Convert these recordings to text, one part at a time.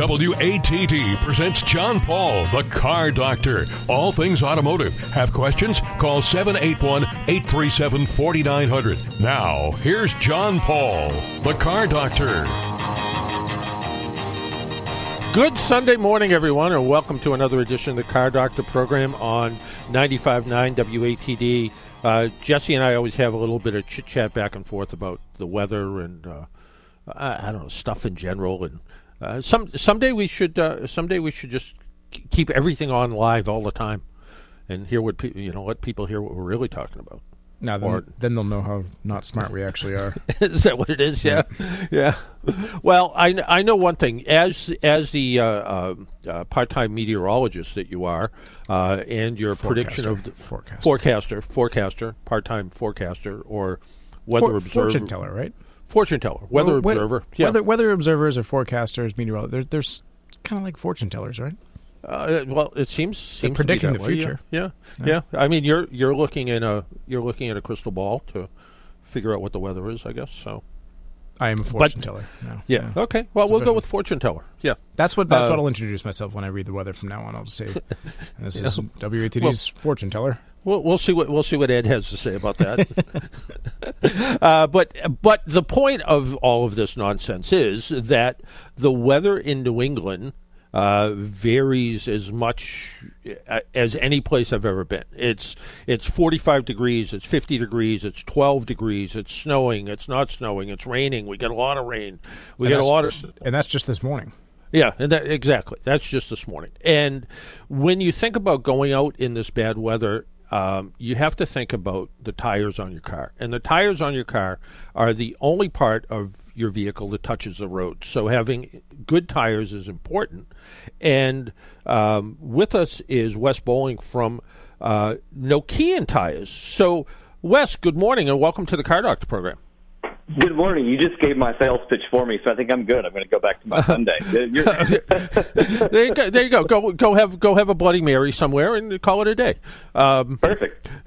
WATD presents John Paul, the car doctor. All things automotive. Have questions? Call 781 837 4900. Now, here's John Paul, the car doctor. Good Sunday morning, everyone, and welcome to another edition of the Car Doctor program on 95.9 WATD. Uh, Jesse and I always have a little bit of chit chat back and forth about the weather and uh, I, I, don't know stuff in general. And uh, some someday we should uh, someday we should just keep everything on live all the time and hear what pe- you know let people hear what we're really talking about. Now then, or, then they'll know how not smart we actually are. is that what it is? Yeah, yeah. Well, I, I know one thing as as the uh, uh, uh, part time meteorologist that you are, uh, and your forecaster. prediction of the forecaster, forecaster, forecaster part time forecaster, or weather For, observer, fortune teller, right? Fortune teller, weather well, observer, yeah. weather weather observers or forecasters, meteorologists. They're, they're kind of like fortune tellers, right? Uh, well, it seems seems predicting the future. Yeah. Yeah. yeah, yeah. I mean, you're you're looking in a you're looking at a crystal ball to figure out what the weather is. I guess so. I am a fortune but, teller. No. Yeah. Okay. Well, it's we'll go with fortune teller. Yeah. That's what that's uh, what I'll introduce myself when I read the weather from now on. I'll just say, "This is WATD's well, fortune teller." We'll, we'll see what we'll see what Ed has to say about that. uh, but but the point of all of this nonsense is that the weather in New England uh, varies as much uh, as any place I've ever been. It's it's 45 degrees, it's 50 degrees, it's 12 degrees, it's snowing, it's not snowing, it's raining. We get a lot of rain. We and get a lot of, and that's just this morning. Yeah, and that, exactly. That's just this morning. And when you think about going out in this bad weather, um, you have to think about the tires on your car. And the tires on your car are the only part of your vehicle that touches the road. So having good tires is important. And um, with us is Wes Boling from uh, Nokian Tires. So, Wes, good morning and welcome to the Car Doctor program. Good morning. You just gave my sales pitch for me, so I think I'm good. I'm going to go back to my Sunday. there you go. There you go. Go go have go have a Bloody Mary somewhere and call it a day. Um, Perfect.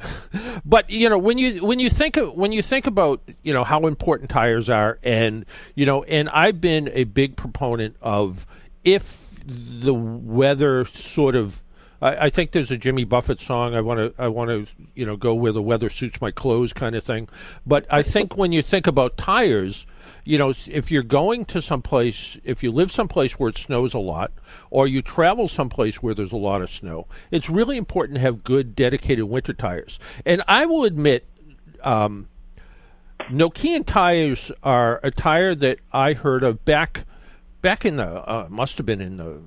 But you know when you when you think of, when you think about you know how important tires are, and you know, and I've been a big proponent of if the weather sort of I, I think there's a Jimmy Buffett song. I want to I want to you know go where the weather suits my clothes kind of thing. But I think when you think about tires, you know, if you're going to some place, if you live someplace where it snows a lot, or you travel someplace where there's a lot of snow, it's really important to have good dedicated winter tires. And I will admit, um, Nokian tires are a tire that I heard of back back in the uh, must have been in the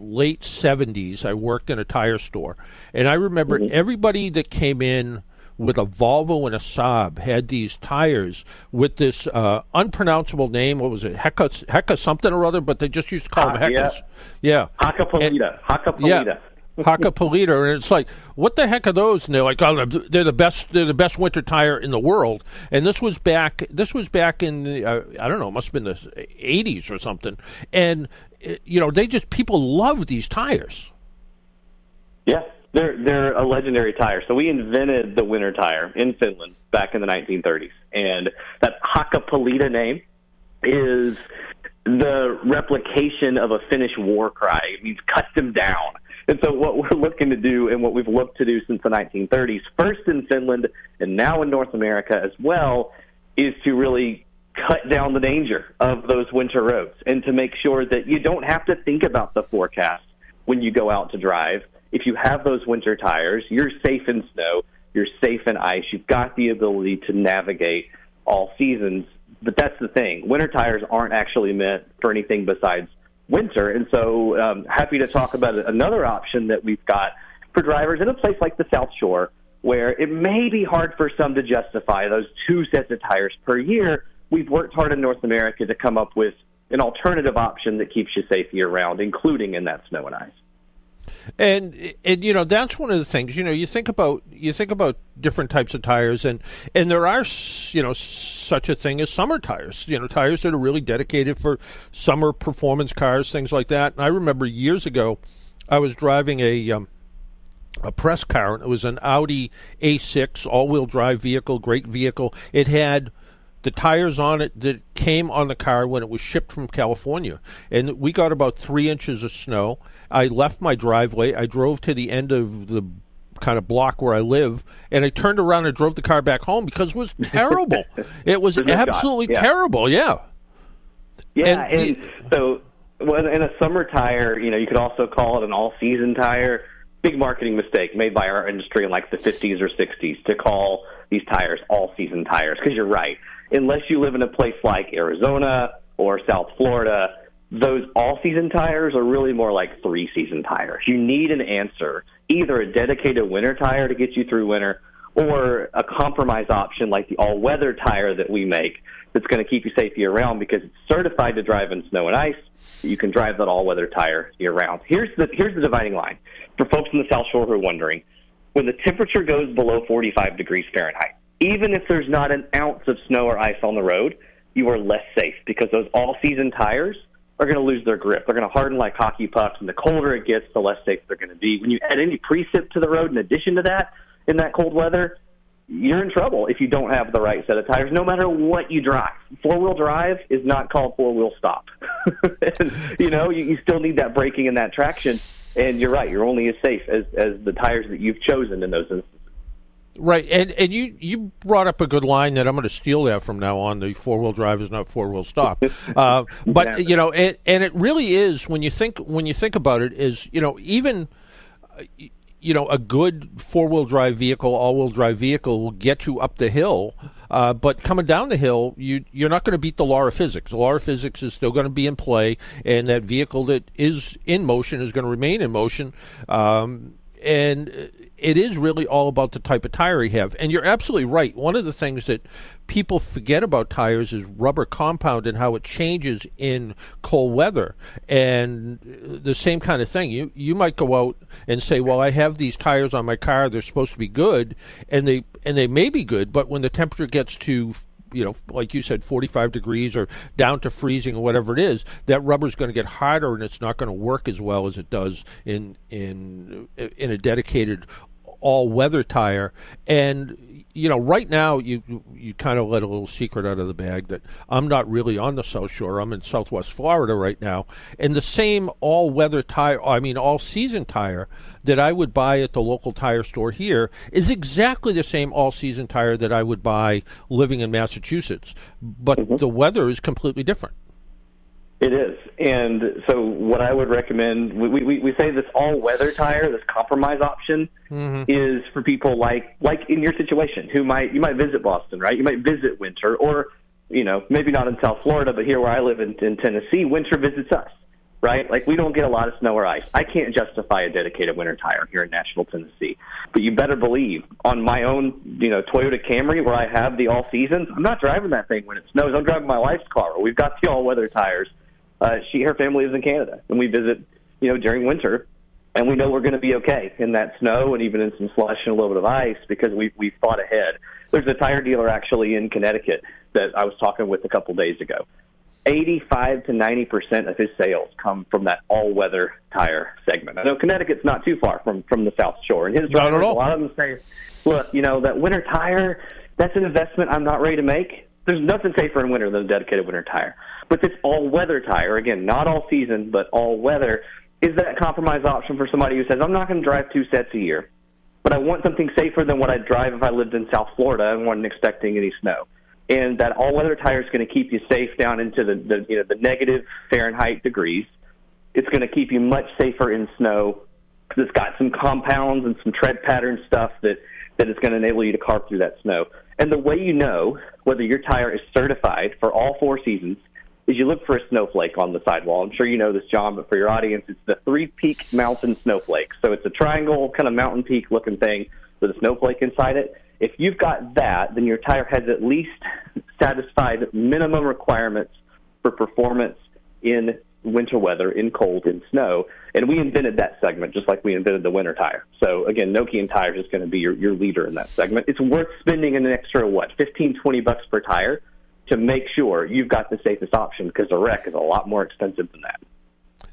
late 70s, I worked in a tire store. And I remember mm-hmm. everybody that came in with a Volvo and a Saab had these tires with this uh, unpronounceable name. What was it? Hecka, Hecka something or other, but they just used to call them Heckas. Yeah. yeah. Hakkapeliitta. Hakkapeliitta. Yeah. Hakkapeliitta, and it's like, what the heck are those? And they're like, oh, they're the best. They're the best winter tire in the world. And this was back. This was back in the, uh, I don't know, it must have been the '80s or something. And you know, they just people love these tires. Yeah, they're they're a legendary tire. So we invented the winter tire in Finland back in the 1930s, and that Hakkapeliitta name is the replication of a Finnish war cry. It means cut them down. And so what we're looking to do and what we've looked to do since the 1930s, first in Finland and now in North America as well, is to really cut down the danger of those winter roads and to make sure that you don't have to think about the forecast when you go out to drive. If you have those winter tires, you're safe in snow, you're safe in ice, you've got the ability to navigate all seasons. But that's the thing winter tires aren't actually meant for anything besides winter. And so, um, happy to talk about another option that we've got for drivers in a place like the South Shore where it may be hard for some to justify those two sets of tires per year we've worked hard in North America to come up with an alternative option that keeps you safe year round, including in that snow and ice. And and you know that's one of the things you know you think about you think about different types of tires and and there are you know such a thing as summer tires you know tires that are really dedicated for summer performance cars things like that and I remember years ago I was driving a um, a press car and it was an Audi A6 all-wheel drive vehicle great vehicle it had the tires on it that came on the car when it was shipped from California. And we got about three inches of snow. I left my driveway. I drove to the end of the kind of block where I live, and I turned around and drove the car back home because it was terrible. it was absolutely yeah. terrible. Yeah. Yeah, and, and so well, in a summer tire, you know, you could also call it an all-season tire. Big marketing mistake made by our industry in like the 50s or 60s to call these tires all-season tires because you're right unless you live in a place like Arizona or South Florida, those all season tires are really more like three season tires. You need an answer, either a dedicated winter tire to get you through winter or a compromise option like the all weather tire that we make that's going to keep you safe year round because it's certified to drive in snow and ice. You can drive that all weather tire year round. Here's the here's the dividing line for folks in the South Shore who are wondering. When the temperature goes below 45 degrees Fahrenheit, even if there's not an ounce of snow or ice on the road, you are less safe because those all season tires are going to lose their grip. They're going to harden like hockey pucks, and the colder it gets, the less safe they're going to be. When you add any precip to the road in addition to that, in that cold weather, you're in trouble if you don't have the right set of tires, no matter what you drive. Four wheel drive is not called four wheel stop. and, you know, you, you still need that braking and that traction. And you're right, you're only as safe as, as the tires that you've chosen in those instances. Right, and and you you brought up a good line that I'm going to steal that from now on. The four wheel drive is not four wheel stop, uh, but you know, and, and it really is when you think when you think about it is you know even you know a good four wheel drive vehicle, all wheel drive vehicle will get you up the hill. Uh, but coming down the hill, you you're not going to beat the law of physics. The law of physics is still going to be in play, and that vehicle that is in motion is going to remain in motion. Um, and it is really all about the type of tire you have. And you're absolutely right. One of the things that people forget about tires is rubber compound and how it changes in cold weather. And the same kind of thing. You you might go out and say, "Well, I have these tires on my car. They're supposed to be good." And they and they may be good, but when the temperature gets to you know, like you said, 45 degrees or down to freezing or whatever it is, that rubber is going to get harder and it's not going to work as well as it does in in in a dedicated all weather tire. And you know, right now you you kind of let a little secret out of the bag that I'm not really on the South Shore. I'm in Southwest Florida right now, and the same all weather tire, I mean all season tire that I would buy at the local tire store here is exactly the same all season tire that I would buy living in Massachusetts, but mm-hmm. the weather is completely different. It is, and so what I would recommend, we we, we say this all weather tire, this compromise option, mm-hmm. is for people like like in your situation who might you might visit Boston, right? You might visit winter, or you know maybe not in South Florida, but here where I live in, in Tennessee, winter visits us, right? Like we don't get a lot of snow or ice. I can't justify a dedicated winter tire here in Nashville, Tennessee, but you better believe on my own, you know, Toyota Camry where I have the all seasons, I'm not driving that thing when it snows. I'm driving my wife's car. We've got the all weather tires uh, she her family lives in Canada, and we visit you know during winter, and we know we're going to be okay in that snow and even in some slush and a little bit of ice because we we thought ahead. There's a tire dealer actually in Connecticut that I was talking with a couple days ago. 85 to 90 percent of his sales come from that all-weather tire segment. I know Connecticut's not too far from from the South Shore, and his drivers, a lot of them say, "Look, you know that winter tire, that's an investment I'm not ready to make. There's nothing safer in winter than a dedicated winter tire." But this all weather tire, again, not all season, but all weather, is that compromise option for somebody who says, I'm not going to drive two sets a year, but I want something safer than what I'd drive if I lived in South Florida and wasn't expecting any snow. And that all weather tire is going to keep you safe down into the, the you know the negative Fahrenheit degrees. It's going to keep you much safer in snow because it's got some compounds and some tread pattern stuff that that is going to enable you to carve through that snow. And the way you know whether your tire is certified for all four seasons is you look for a snowflake on the sidewall. I'm sure you know this, John, but for your audience, it's the Three Peak Mountain Snowflake. So it's a triangle kind of mountain peak looking thing with a snowflake inside it. If you've got that, then your tire has at least satisfied minimum requirements for performance in winter weather, in cold, in snow. And we invented that segment just like we invented the winter tire. So again, Nokian Tires is going to be your, your leader in that segment. It's worth spending an extra, what, 15, 20 bucks per tire to make sure you've got the safest option because the wreck is a lot more expensive than that.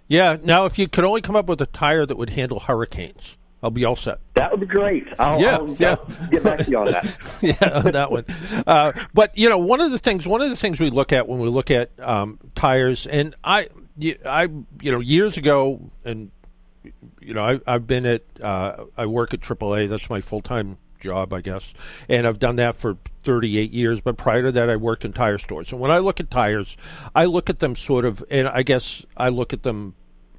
Yeah. Now, if you could only come up with a tire that would handle hurricanes, I'll be all set. That would be great. I'll, Yeah, I'll, yeah. I'll get back to you on that. yeah, on that one. Uh, but you know, one of the things, one of the things we look at when we look at um, tires, and I, I, you know, years ago, and you know, I, I've been at, uh, I work at AAA. That's my full time job, I guess, and I've done that for 38 years. But prior to that, I worked in tire stores. And when I look at tires, I look at them sort of, and I guess I look at them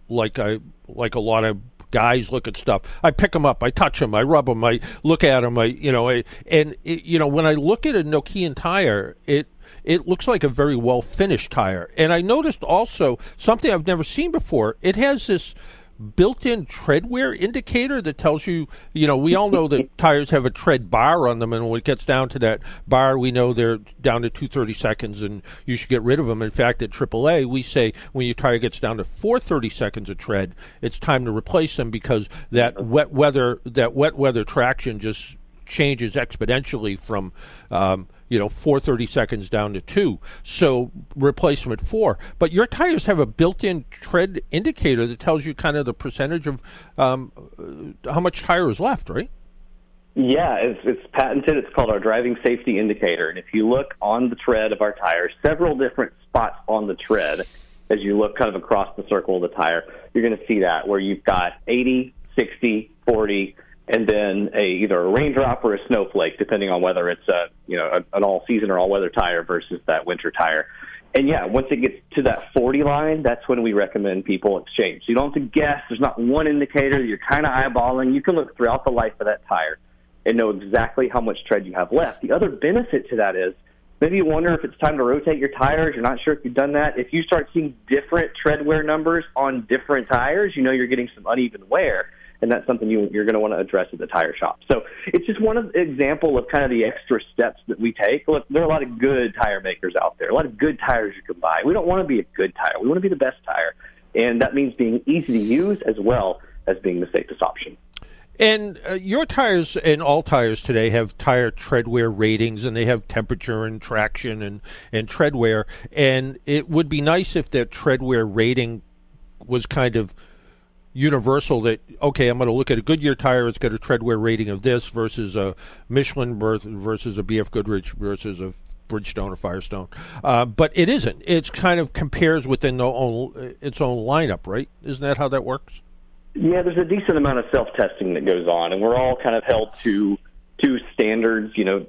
like I like a lot of guys look at stuff. I pick them up, I touch them, I rub them, I look at them, I you know, I, and it, you know when I look at a Nokian tire, it it looks like a very well finished tire. And I noticed also something I've never seen before. It has this built-in tread wear indicator that tells you, you know, we all know that tires have a tread bar on them, and when it gets down to that bar, we know they're down to 230 seconds, and you should get rid of them. In fact, at AAA, we say when your tire gets down to 430 seconds of tread, it's time to replace them because that wet weather, that wet weather traction just changes exponentially from um, you know 430 seconds down to two so replace them at four but your tires have a built-in tread indicator that tells you kind of the percentage of um, uh, how much tire is left right Yeah, it's, it's patented. It's called our driving safety indicator. And if you look on the tread of our tires, several different spots on the tread, as you look kind of across the circle of the tire, you're going to see that where you've got 80, 60, 40, and then a either a raindrop or a snowflake, depending on whether it's a you know an all season or all weather tire versus that winter tire. And yeah, once it gets to that 40 line, that's when we recommend people exchange. So you don't have to guess. There's not one indicator. You're kind of eyeballing. You can look throughout the life of that tire and know exactly how much tread you have left. The other benefit to that is maybe you wonder if it's time to rotate your tires. You're not sure if you've done that. If you start seeing different tread wear numbers on different tires, you know you're getting some uneven wear and that's something you, you're going to want to address at the tire shop. So it's just one of example of kind of the extra steps that we take. Look, there are a lot of good tire makers out there, a lot of good tires you can buy. We don't want to be a good tire. We want to be the best tire, and that means being easy to use as well as being the safest option. And uh, your tires and all tires today have tire tread wear ratings, and they have temperature and traction and and tread wear. And it would be nice if that tread wear rating was kind of universal. That okay, I'm going to look at a Goodyear tire; it's got a tread wear rating of this versus a Michelin versus a BF Goodrich versus a Bridgestone or Firestone. Uh, but it isn't. It's kind of compares within own, its own lineup, right? Isn't that how that works? Yeah, there's a decent amount of self-testing that goes on, and we're all kind of held to to standards, you know,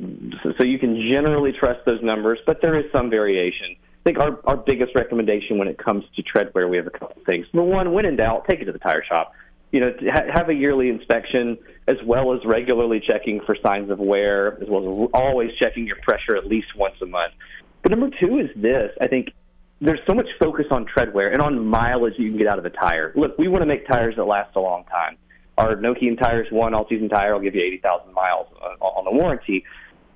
so you can generally trust those numbers, but there is some variation. I think our, our biggest recommendation when it comes to tread wear, we have a couple things. Number one, when in doubt, take it to the tire shop. You know, ha- have a yearly inspection as well as regularly checking for signs of wear, as well as always checking your pressure at least once a month. But number two is this: I think there's so much focus on tread wear and on mileage you can get out of a tire. Look, we want to make tires that last a long time. Our Nokian Tires One all-season tire will give you 80,000 miles uh, on the warranty.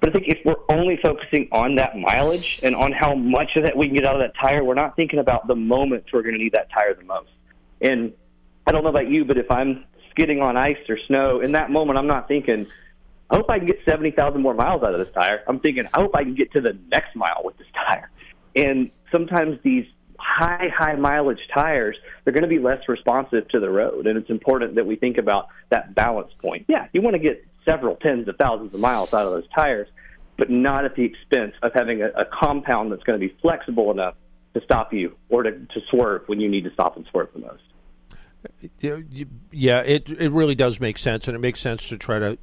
But I think if we're only focusing on that mileage and on how much of that we can get out of that tire, we're not thinking about the moments we're going to need that tire the most. And I don't know about you, but if I'm skidding on ice or snow, in that moment, I'm not thinking, I hope I can get 70,000 more miles out of this tire. I'm thinking, I hope I can get to the next mile with this tire. And sometimes these high, high mileage tires, they're going to be less responsive to the road. And it's important that we think about that balance point. Yeah, you want to get several tens of thousands of miles out of those tires, but not at the expense of having a, a compound that's going to be flexible enough to stop you or to, to swerve when you need to stop and swerve the most. Yeah, it it really does make sense, and it makes sense to try to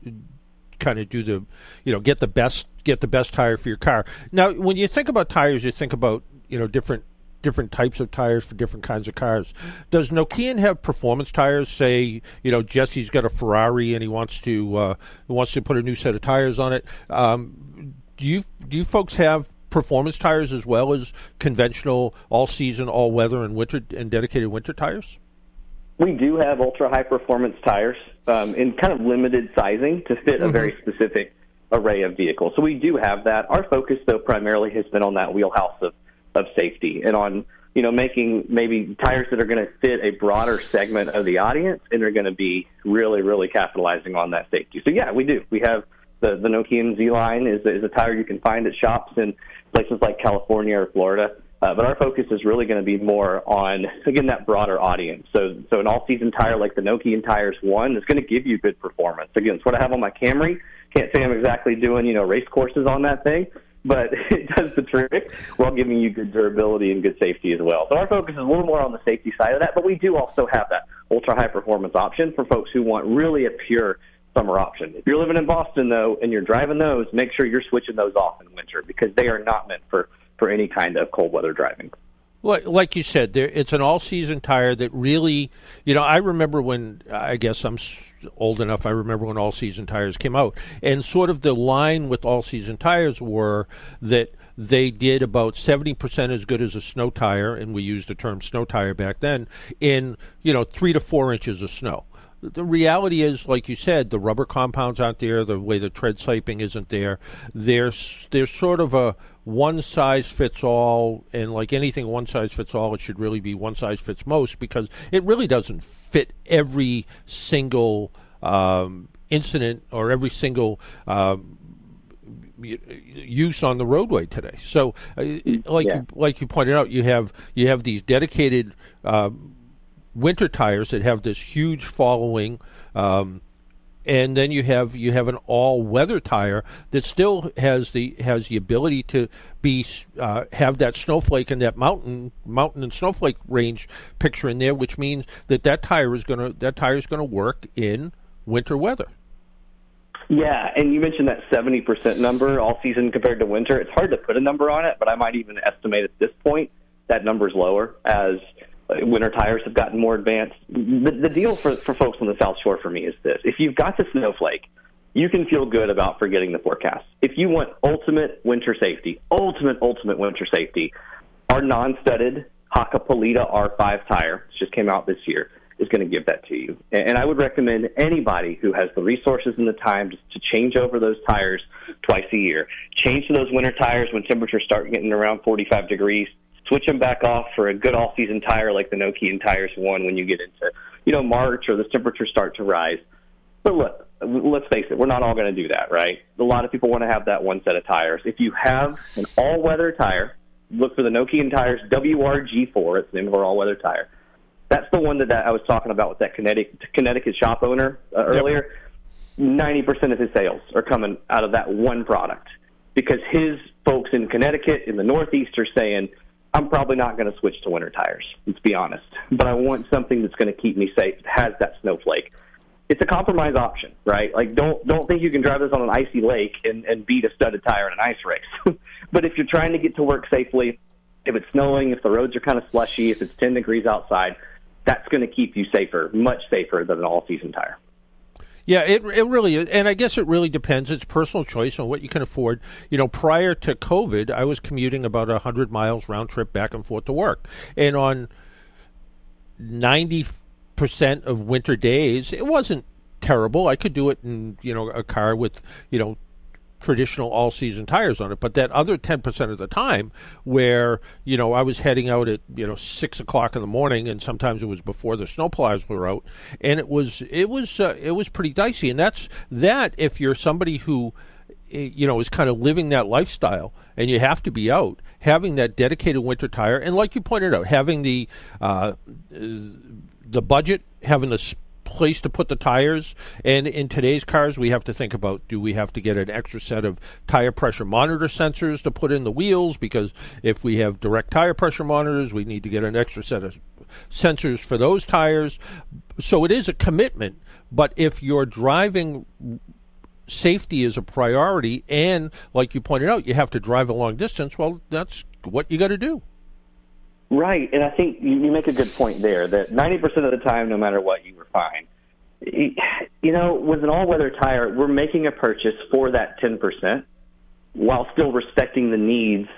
kind of do the, you know, get the best get the best tire for your car. Now, when you think about tires, you think about you know different different types of tires for different kinds of cars. Does Nokian have performance tires? Say, you know, Jesse's got a Ferrari and he wants to uh, wants to put a new set of tires on it. Um, do you do you folks have performance tires as well as conventional all season, all weather, and winter and dedicated winter tires? We do have ultra high performance tires um, in kind of limited sizing to fit a mm-hmm. very specific array of vehicles. So we do have that. Our focus, though, primarily has been on that wheelhouse of, of safety and on you know making maybe tires that are going to fit a broader segment of the audience and are going to be really really capitalizing on that safety. So yeah, we do. We have the the Nokian Z line is is a tire you can find at shops in places like California or Florida Uh, but our focus is really going to be more on again that broader audience. So so an all season tire like the Nokian Tires One is going to give you good performance. Again, it's what I have on my Camry. Can't say I'm exactly doing you know race courses on that thing, but it does the trick while giving you good durability and good safety as well. So our focus is a little more on the safety side of that, but we do also have that ultra high performance option for folks who want really a pure summer option. If you're living in Boston though and you're driving those, make sure you're switching those off in winter because they are not meant for for any kind of cold weather driving. Like, you said, there, it's an all-season tire that really, you know, I remember when I guess I'm old enough. I remember when all-season tires came out, and sort of the line with all-season tires were that they did about 70% as good as a snow tire, and we used the term snow tire back then, in, you know, three to four inches of snow the reality is, like you said, the rubber compounds aren't there. The way the tread siping isn't there. There's there's sort of a one size fits all, and like anything one size fits all, it should really be one size fits most because it really doesn't fit every single um, incident or every single. Um, use on the roadway today. So, uh, like yeah. you, like you pointed out, you have you have these dedicated uh, winter tires that have this huge following. Um, and then you have you have an all weather tire that still has the has the ability to be uh, have that snowflake and that mountain mountain and snowflake range picture in there, which means that that tire is gonna that tire is gonna work in winter weather. Yeah, and you mentioned that seventy percent number all season compared to winter. It's hard to put a number on it, but I might even estimate at this point that number's lower as winter tires have gotten more advanced. The, the deal for, for folks on the South Shore for me is this. If you've got the snowflake, you can feel good about forgetting the forecast. If you want ultimate winter safety, ultimate, ultimate winter safety, our non-studded Hakkapeliitta R5 tire, which just came out this year, is going to give that to you. And I would recommend anybody who has the resources and the time to change over those tires twice a year. Change to those winter tires when temperatures start getting around 45 degrees switch them back off for a good all season tire like the Nokian tires one when you get into you know March or the temperatures start to rise. But look, let's face it, we're not all going to do that, right? A lot of people want to have that one set of tires. If you have an all weather tire, look for the Nokian tires WRG4. It's the name of our all weather tire. That's the one that, that I was talking about with that Connecticut, Connecticut shop owner uh, earlier. Ninety percent of his sales are coming out of that one product because his folks in Connecticut in the Northeast are saying I'm probably not going to switch to winter tires. Let's be honest. But I want something that's going to keep me safe. That has that snowflake. It's a compromise option, right? Like don't don't think you can drive this on an icy lake and, and beat a studded tire in an ice race. but if you're trying to get to work safely, if it's snowing, if the roads are kind of slushy, if it's 10 degrees outside, that's going to keep you safer, much safer than an all season tire. Yeah, it it really is, and I guess it really depends. It's personal choice on what you can afford. You know, prior to COVID, I was commuting about hundred miles round trip back and forth to work, and on ninety percent of winter days, it wasn't terrible. I could do it in you know a car with you know traditional all season tires on it. But that other 10% of the time where, you know, I was heading out at, you know, six o'clock in the morning and sometimes it was before the snowplows were out and it was, it was, uh, it was pretty dicey. And that's that if you're somebody who, eh, you know, is kind of living that lifestyle and you have to be out, having that dedicated winter tire. And like you pointed out, having the, uh, the budget, having the place to put the tires. And in today's cars, we have to think about do we have to get an extra set of tire pressure monitor sensors to put in the wheels? Because if we have direct tire pressure monitors, we need to get an extra set of sensors for those tires. So it is a commitment. But if you're driving safety is a priority and like you pointed out you have to drive a long distance well that's what you got to do Right, and I think you make a good point there that 90% of the time, no matter what, you were fine. You know, with an all-weather tire, we're making a purchase for that 10% while still respecting the needs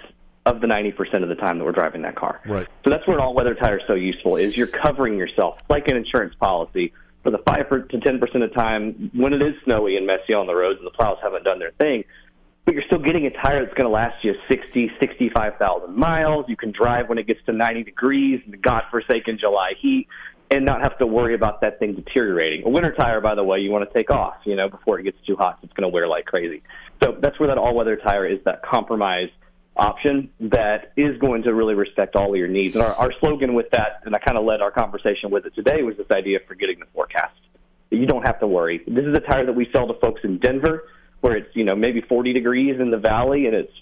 of the 90% of the time that we're driving that car. Right. So that's where an all-weather tire is so useful is you're covering yourself like an insurance policy for the 5 to 10% of the time when it is snowy and messy on the roads and the plows haven't done their thing but you're still getting a tire that's going to last you 60, 65,000 miles. You can drive when it gets to 90 degrees in the godforsaken July heat and not have to worry about that thing deteriorating. A winter tire, by the way, you want to take off, you know, before it gets too hot. It's going to wear like crazy. So that's where that all-weather tire is that compromise option that is going to really respect all of your needs. And our, our slogan with that, and I kind of led our conversation with it today, was this idea of forgetting the forecast. You don't have to worry. This is a tire that we sell to folks in Denver, where it's you know maybe 40 degrees in the valley and it's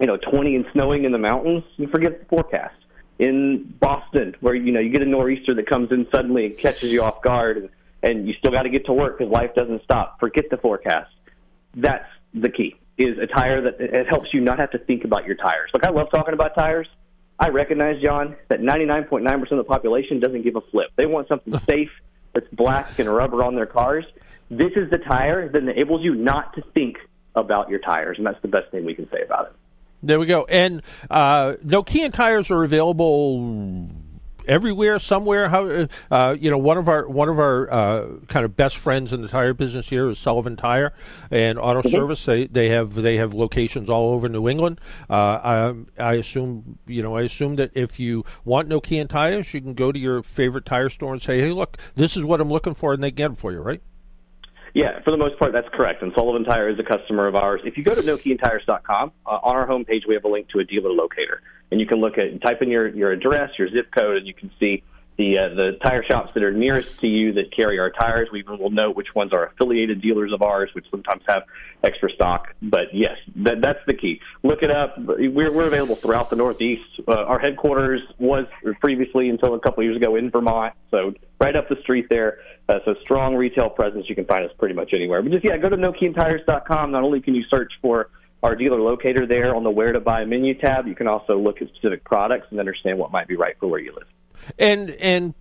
you know 20 and snowing in the mountains. You forget the forecast. In Boston, where you know you get a nor'easter that comes in suddenly and catches you off guard, and, and you still got to get to work because life doesn't stop. Forget the forecast. That's the key is a tire that it helps you not have to think about your tires. Like I love talking about tires. I recognize, John, that 99.9% of the population doesn't give a flip. They want something safe that's black and rubber on their cars. This is the tire that enables you not to think about your tires, and that's the best thing we can say about it. There we go. And uh, Nokian tires are available everywhere, somewhere. How uh, you know one of our one of our uh, kind of best friends in the tire business here is Sullivan Tire and Auto mm-hmm. Service. They they have they have locations all over New England. Uh, I, I assume you know I assume that if you want Nokian tires, you can go to your favorite tire store and say, hey, look, this is what I'm looking for, and they get them for you, right? Yeah, for the most part, that's correct. And Sullivan Tire is a customer of ours. If you go to NokianTires.com, uh, on our homepage, we have a link to a dealer locator and you can look at type in your your address, your zip code, and you can see the uh, the tire shops that are nearest to you that carry our tires. We will note which ones are affiliated dealers of ours, which sometimes have extra stock. But yes, that, that's the key. Look it up. We're, we're available throughout the Northeast. Uh, our headquarters was previously until a couple years ago in Vermont, so right up the street there. Uh, so strong retail presence. You can find us pretty much anywhere. But just yeah, go to NokianTires.com. Not only can you search for our dealer locator there on the where to buy menu tab. You can also look at specific products and understand what might be right for where you live. And and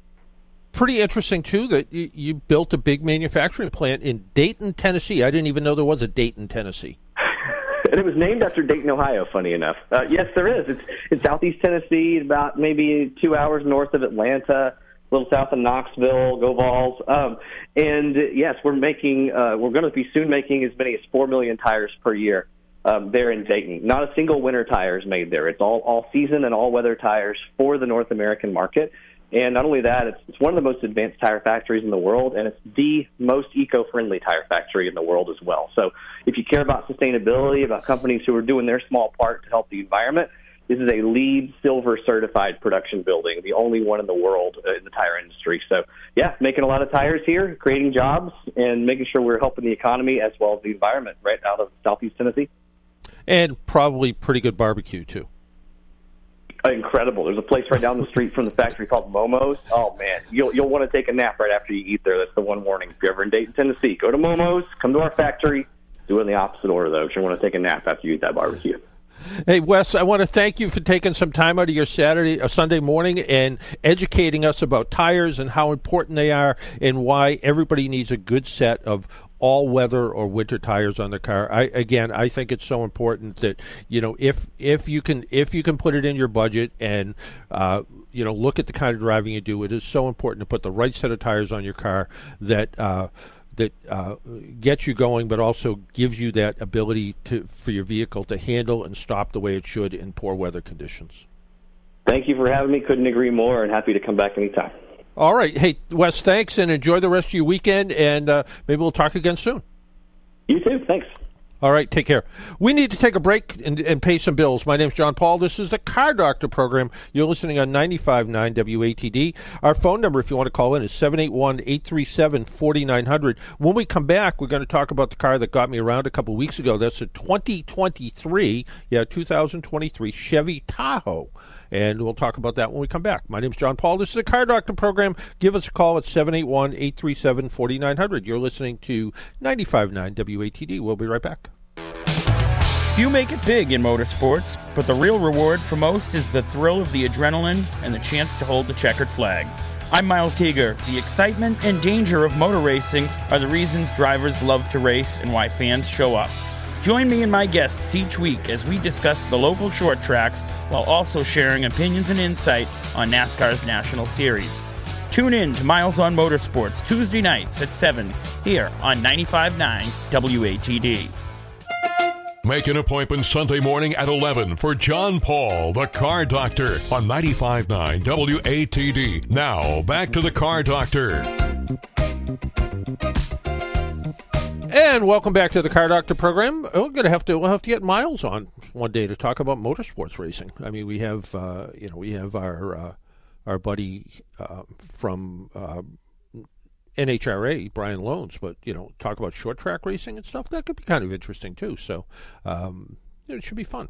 pretty interesting too that you, you built a big manufacturing plant in Dayton, Tennessee. I didn't even know there was a Dayton, Tennessee. and it was named after Dayton, Ohio. Funny enough, uh, yes, there is. It's in southeast Tennessee, about maybe two hours north of Atlanta, little south of Knoxville. Go! Um, and yes, we're making. Uh, we're going to be soon making as many as four million tires per year um, there in Dayton. Not a single winter tire is made there. It's all all season and all weather tires for the North American market. And not only that, it's, it's one of the most advanced tire factories in the world, and it's the most eco-friendly tire factory in the world as well. So, if you care about sustainability, about companies who are doing their small part to help the environment, this is a LEED Silver certified production building, the only one in the world uh, in the tire industry. So, yeah, making a lot of tires here, creating jobs, and making sure we're helping the economy as well as the environment right out of Southeast Tennessee and probably pretty good barbecue too. Incredible. There's a place right down the street from the factory called Momo's. Oh man, you'll you'll want to take a nap right after you eat there. That's the one warning. If you're ever in Dayton, Tennessee, go to Momo's. Come to our factory. Do it in the opposite order though. If you want to take a nap after you eat that barbecue. Hey Wes, I want to thank you for taking some time out of your Saturday or uh, Sunday morning and educating us about tires and how important they are and why everybody needs a good set of all weather or winter tires on the car. I again, I think it's so important that you know if if you can if you can put it in your budget and uh, you know look at the kind of driving you do, it is so important to put the right set of tires on your car that. Uh, that uh, gets you going, but also gives you that ability to for your vehicle to handle and stop the way it should in poor weather conditions. Thank you for having me. Couldn't agree more, and happy to come back anytime. All right. Hey, Wes, thanks, and enjoy the rest of your weekend, and uh, maybe we'll talk again soon. You too. Thanks. All right, take care. We need to take a break and, and pay some bills. My name's John Paul. This is the Car Doctor program. You're listening on 95.9 WATD. Our phone number, if you want to call in, is 781-837-4900. When we come back, we're going to talk about the car that got me around a couple weeks ago. That's a 2023, yeah, 2023 Chevy Tahoe and we'll talk about that when we come back. My name is John Paul. This is the Car Doctor program. Give us a call at 781 837 4900. You're listening to 95.9 WATD. We'll be right back. Few make it big in motorsports, but the real reward for most is the thrill of the adrenaline and the chance to hold the checkered flag. I'm Miles Heger. The excitement and danger of motor racing are the reasons drivers love to race and why fans show up. Join me and my guests each week as we discuss the local short tracks while also sharing opinions and insight on NASCAR's National Series. Tune in to Miles on Motorsports Tuesday nights at 7 here on 95.9 WATD. Make an appointment Sunday morning at 11 for John Paul, the Car Doctor, on 95.9 WATD. Now, back to the Car Doctor. And welcome back to the Car Doctor program. We're gonna have to we'll have to get Miles on one day to talk about motorsports racing. I mean, we have uh, you know we have our uh, our buddy uh, from uh, NHRA, Brian Lohnes, but you know talk about short track racing and stuff. That could be kind of interesting too. So um, it should be fun.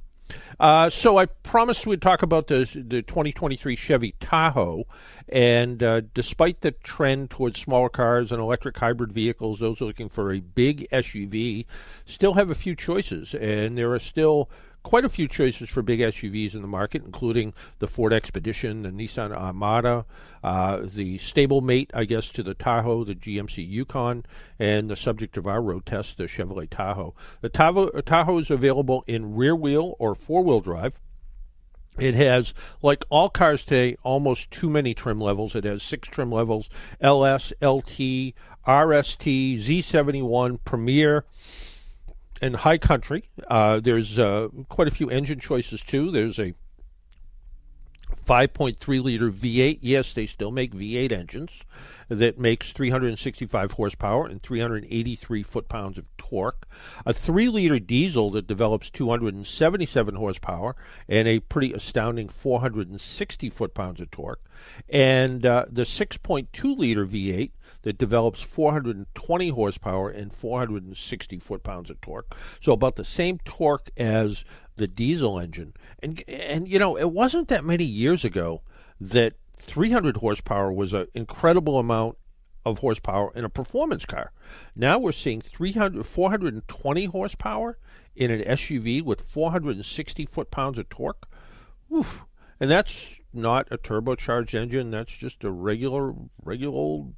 Uh, so I promised we'd talk about the the 2023 Chevy Tahoe, and uh, despite the trend towards smaller cars and electric hybrid vehicles, those looking for a big SUV still have a few choices, and there are still quite a few choices for big SUVs in the market, including the Ford Expedition, the Nissan Armada, uh, the stablemate, I guess, to the Tahoe, the GMC Yukon, and the subject of our road test, the Chevrolet Tahoe. The Tahoe, Tahoe is available in rear wheel or four wheel drive. It has, like all cars today, almost too many trim levels. It has six trim levels LS, LT, RST, Z71, Premier, and High Country. Uh, there's uh, quite a few engine choices too. There's a 5.3 liter V8. Yes, they still make V8 engines that makes 365 horsepower and 383 foot pounds of torque. A 3 liter diesel that develops 277 horsepower and a pretty astounding 460 foot pounds of torque. And uh, the 6.2 liter V8 that develops 420 horsepower and 460 foot pounds of torque. So about the same torque as the diesel engine. And and you know, it wasn't that many years ago that 300 horsepower was an incredible amount of horsepower in a performance car. Now we're seeing 300 420 horsepower in an SUV with 460 foot pounds of torque. Oof. And that's not a turbocharged engine. That's just a regular, regular old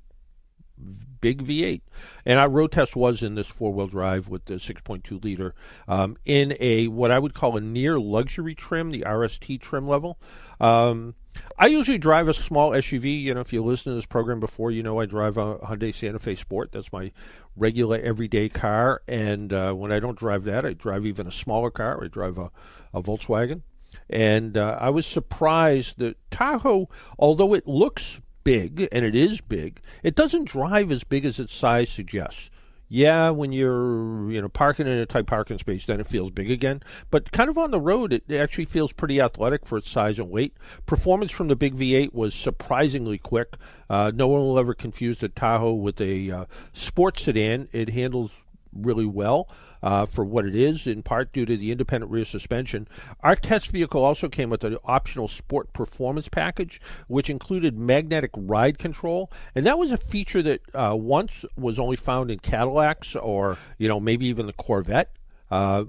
big V8. And our road test was in this four wheel drive with the 6.2 liter um, in a what I would call a near luxury trim, the RST trim level. Um, I usually drive a small SUV. You know, if you listen to this program before, you know I drive a Hyundai Santa Fe Sport. That's my regular everyday car. And uh, when I don't drive that, I drive even a smaller car. I drive a, a Volkswagen. And uh, I was surprised that Tahoe, although it looks big, and it is big, it doesn't drive as big as its size suggests. Yeah, when you're you know parking in a tight parking space, then it feels big again. But kind of on the road, it actually feels pretty athletic for its size and weight. Performance from the big V8 was surprisingly quick. Uh, no one will ever confuse the Tahoe with a uh, sports sedan. It handles really well uh, for what it is, in part due to the independent rear suspension. Our test vehicle also came with an optional sport performance package, which included magnetic ride control, and that was a feature that uh, once was only found in Cadillacs or you know maybe even the Corvette. Uh,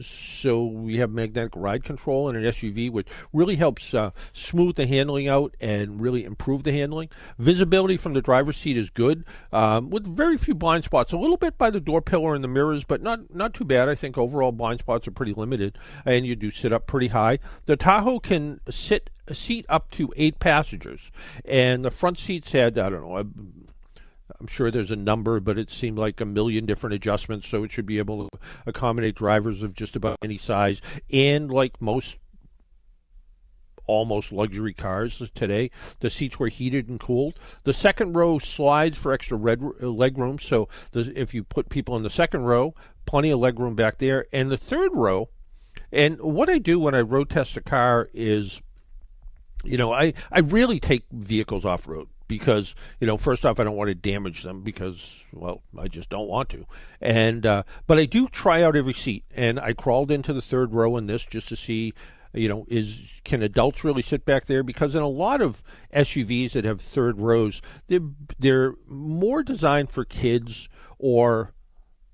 so we have magnetic ride control in an SUV, which really helps uh, smooth the handling out and really improve the handling. Visibility from the driver's seat is good, um, with very few blind spots. A little bit by the door pillar and the mirrors, but not not too bad. I think overall blind spots are pretty limited, and you do sit up pretty high. The Tahoe can sit seat up to eight passengers, and the front seats had I don't know I'm sure there's a number, but it seemed like a million different adjustments, so it should be able to accommodate drivers of just about any size. And like most almost luxury cars today. The seats were heated and cooled. The second row slides for extra red, uh, leg room. So if you put people in the second row, plenty of leg room back there. And the third row, and what I do when I road test a car is, you know, I, I really take vehicles off road because you know first off I don't want to damage them because well I just don't want to. And uh, but I do try out every seat. And I crawled into the third row in this just to see you know is can adults really sit back there? Because in a lot of SUVs that have third rows they're they're more designed for kids or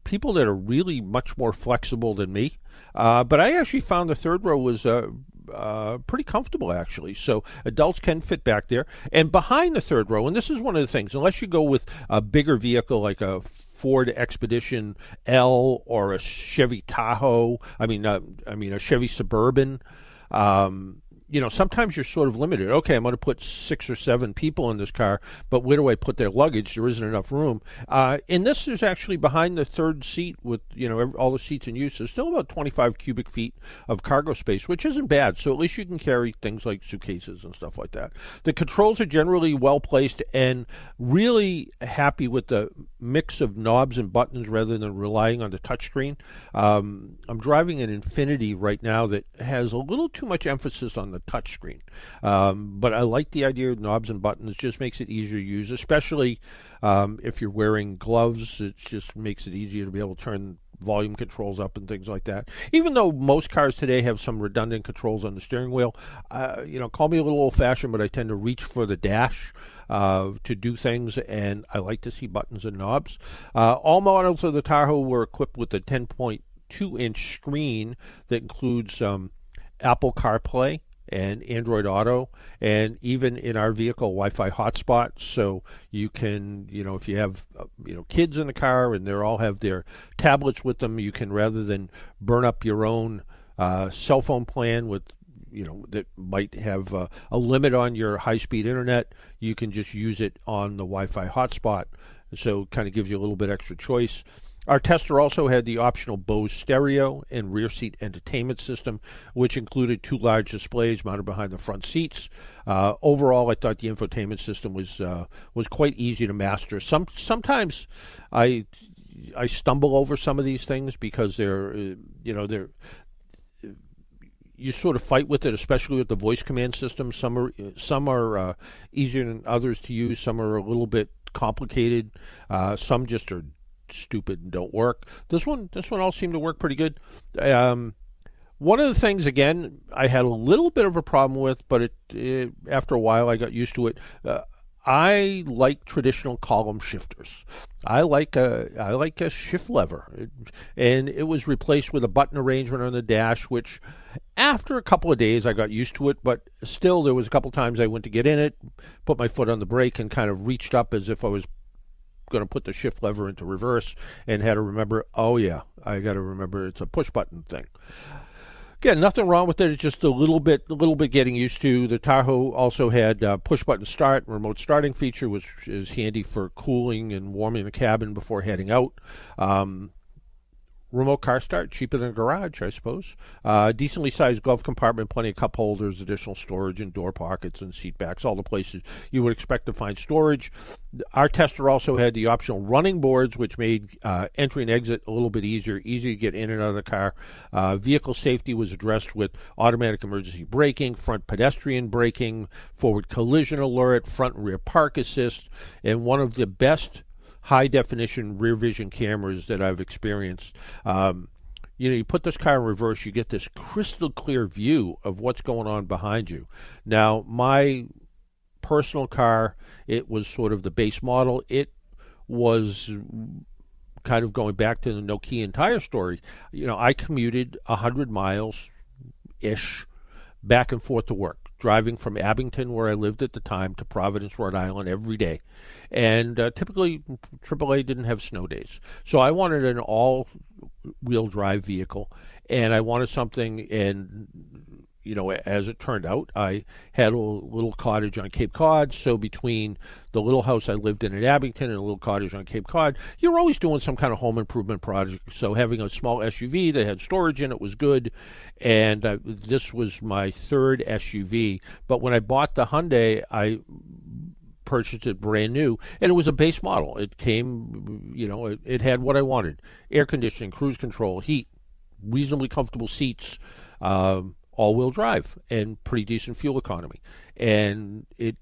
people that are really much more flexible than me. Uh, but I actually found the third row was uh, uh, pretty comfortable actually. So adults can fit back there. And behind the third row, and this is one of the things, unless you go with a bigger vehicle like a Ford Expedition L or a Chevy Tahoe, I mean, uh, I mean a Chevy Suburban. Um, you know, sometimes you're sort of limited. Okay, I'm going to put six or seven people in this car, but where do I put their luggage? There isn't enough room. Uh, in this, is actually behind the third seat with you know all the seats in use. There's still about 25 cubic feet of cargo space, which isn't bad. So at least you can carry things like suitcases and stuff like that. The controls are generally well placed and really happy with the mix of knobs and buttons rather than relying on the touchscreen. Um, I'm driving an Infiniti right now that has a little too much emphasis on the touchscreen, um, but I like the idea of knobs and buttons. It just makes it easier to use, especially um, if you're wearing gloves. It just makes it easier to be able to turn volume controls up and things like that. Even though most cars today have some redundant controls on the steering wheel, uh, you know, call me a little old fashioned, but I tend to reach for the dash. Uh, to do things, and I like to see buttons and knobs. Uh, all models of the Tahoe were equipped with a 10.2 inch screen that includes um, Apple CarPlay and Android Auto, and even in our vehicle, Wi-Fi hotspot. So you can, you know, if you have, uh, you know, kids in the car and they all have their tablets with them, you can rather than burn up your own uh, cell phone plan with you know that might have uh, a limit on your high-speed internet, you can just use it on the Wi-Fi hotspot. So it kind of gives you a little bit extra choice. Our tester also had the optional Bose stereo and rear seat entertainment system, which included two large displays mounted behind the front seats. Uh, overall, I thought the infotainment system was uh, was quite easy to master. Some sometimes I I stumble over some of these things because they're uh, you know they're you sort of fight with it, especially with the voice command system. Some are some are uh, easier than others to use. Some are a little bit complicated. Uh, some just are stupid and don't work. This one, this one all seemed to work pretty good. Um, one of the things, again, I had a little bit of a problem with, but it, it after a while I got used to it. Uh, I like traditional column shifters. I like a I like a shift lever, and it was replaced with a button arrangement on the dash, which after a couple of days I got used to it. But still, there was a couple times I went to get in it, put my foot on the brake, and kind of reached up as if I was going to put the shift lever into reverse, and had to remember, oh yeah, I got to remember it's a push button thing. Again, nothing wrong with it. It's just a little bit, a little bit getting used to. The Tahoe also had uh, push button start, remote starting feature, which is handy for cooling and warming the cabin before heading out. Um, remote car start, cheaper than a garage, I suppose. Uh, decently sized glove compartment, plenty of cup holders, additional storage and door pockets and seat backs, all the places you would expect to find storage. Our tester also had the optional running boards, which made uh, entry and exit a little bit easier, easy to get in and out of the car. Uh, vehicle safety was addressed with automatic emergency braking, front pedestrian braking, forward collision alert, front and rear park assist, and one of the best high definition rear vision cameras that I've experienced. Um, you know, you put this car in reverse, you get this crystal clear view of what's going on behind you. Now, my personal car, it was sort of the base model. It was kind of going back to the Nokian tire story. You know, I commuted 100 miles ish back and forth to work, driving from Abington, where I lived at the time, to Providence, Rhode Island every day and uh, typically AAA didn't have snow days. So I wanted an all-wheel drive vehicle, and I wanted something. And you know, as it turned out, I had a little cottage on Cape Cod. So between the little house I lived in at Abington and a little cottage on Cape Cod, you're always doing some kind of home improvement project. So having a small SUV that had storage in it was good, and uh, this was my third SUV. But when I bought the Hyundai, I purchased it brand new, and it was a base model. It came, you know, it, it had what I wanted: air conditioning, cruise control, heat, reasonably comfortable seats, um, all-wheel drive, and pretty decent fuel economy. And it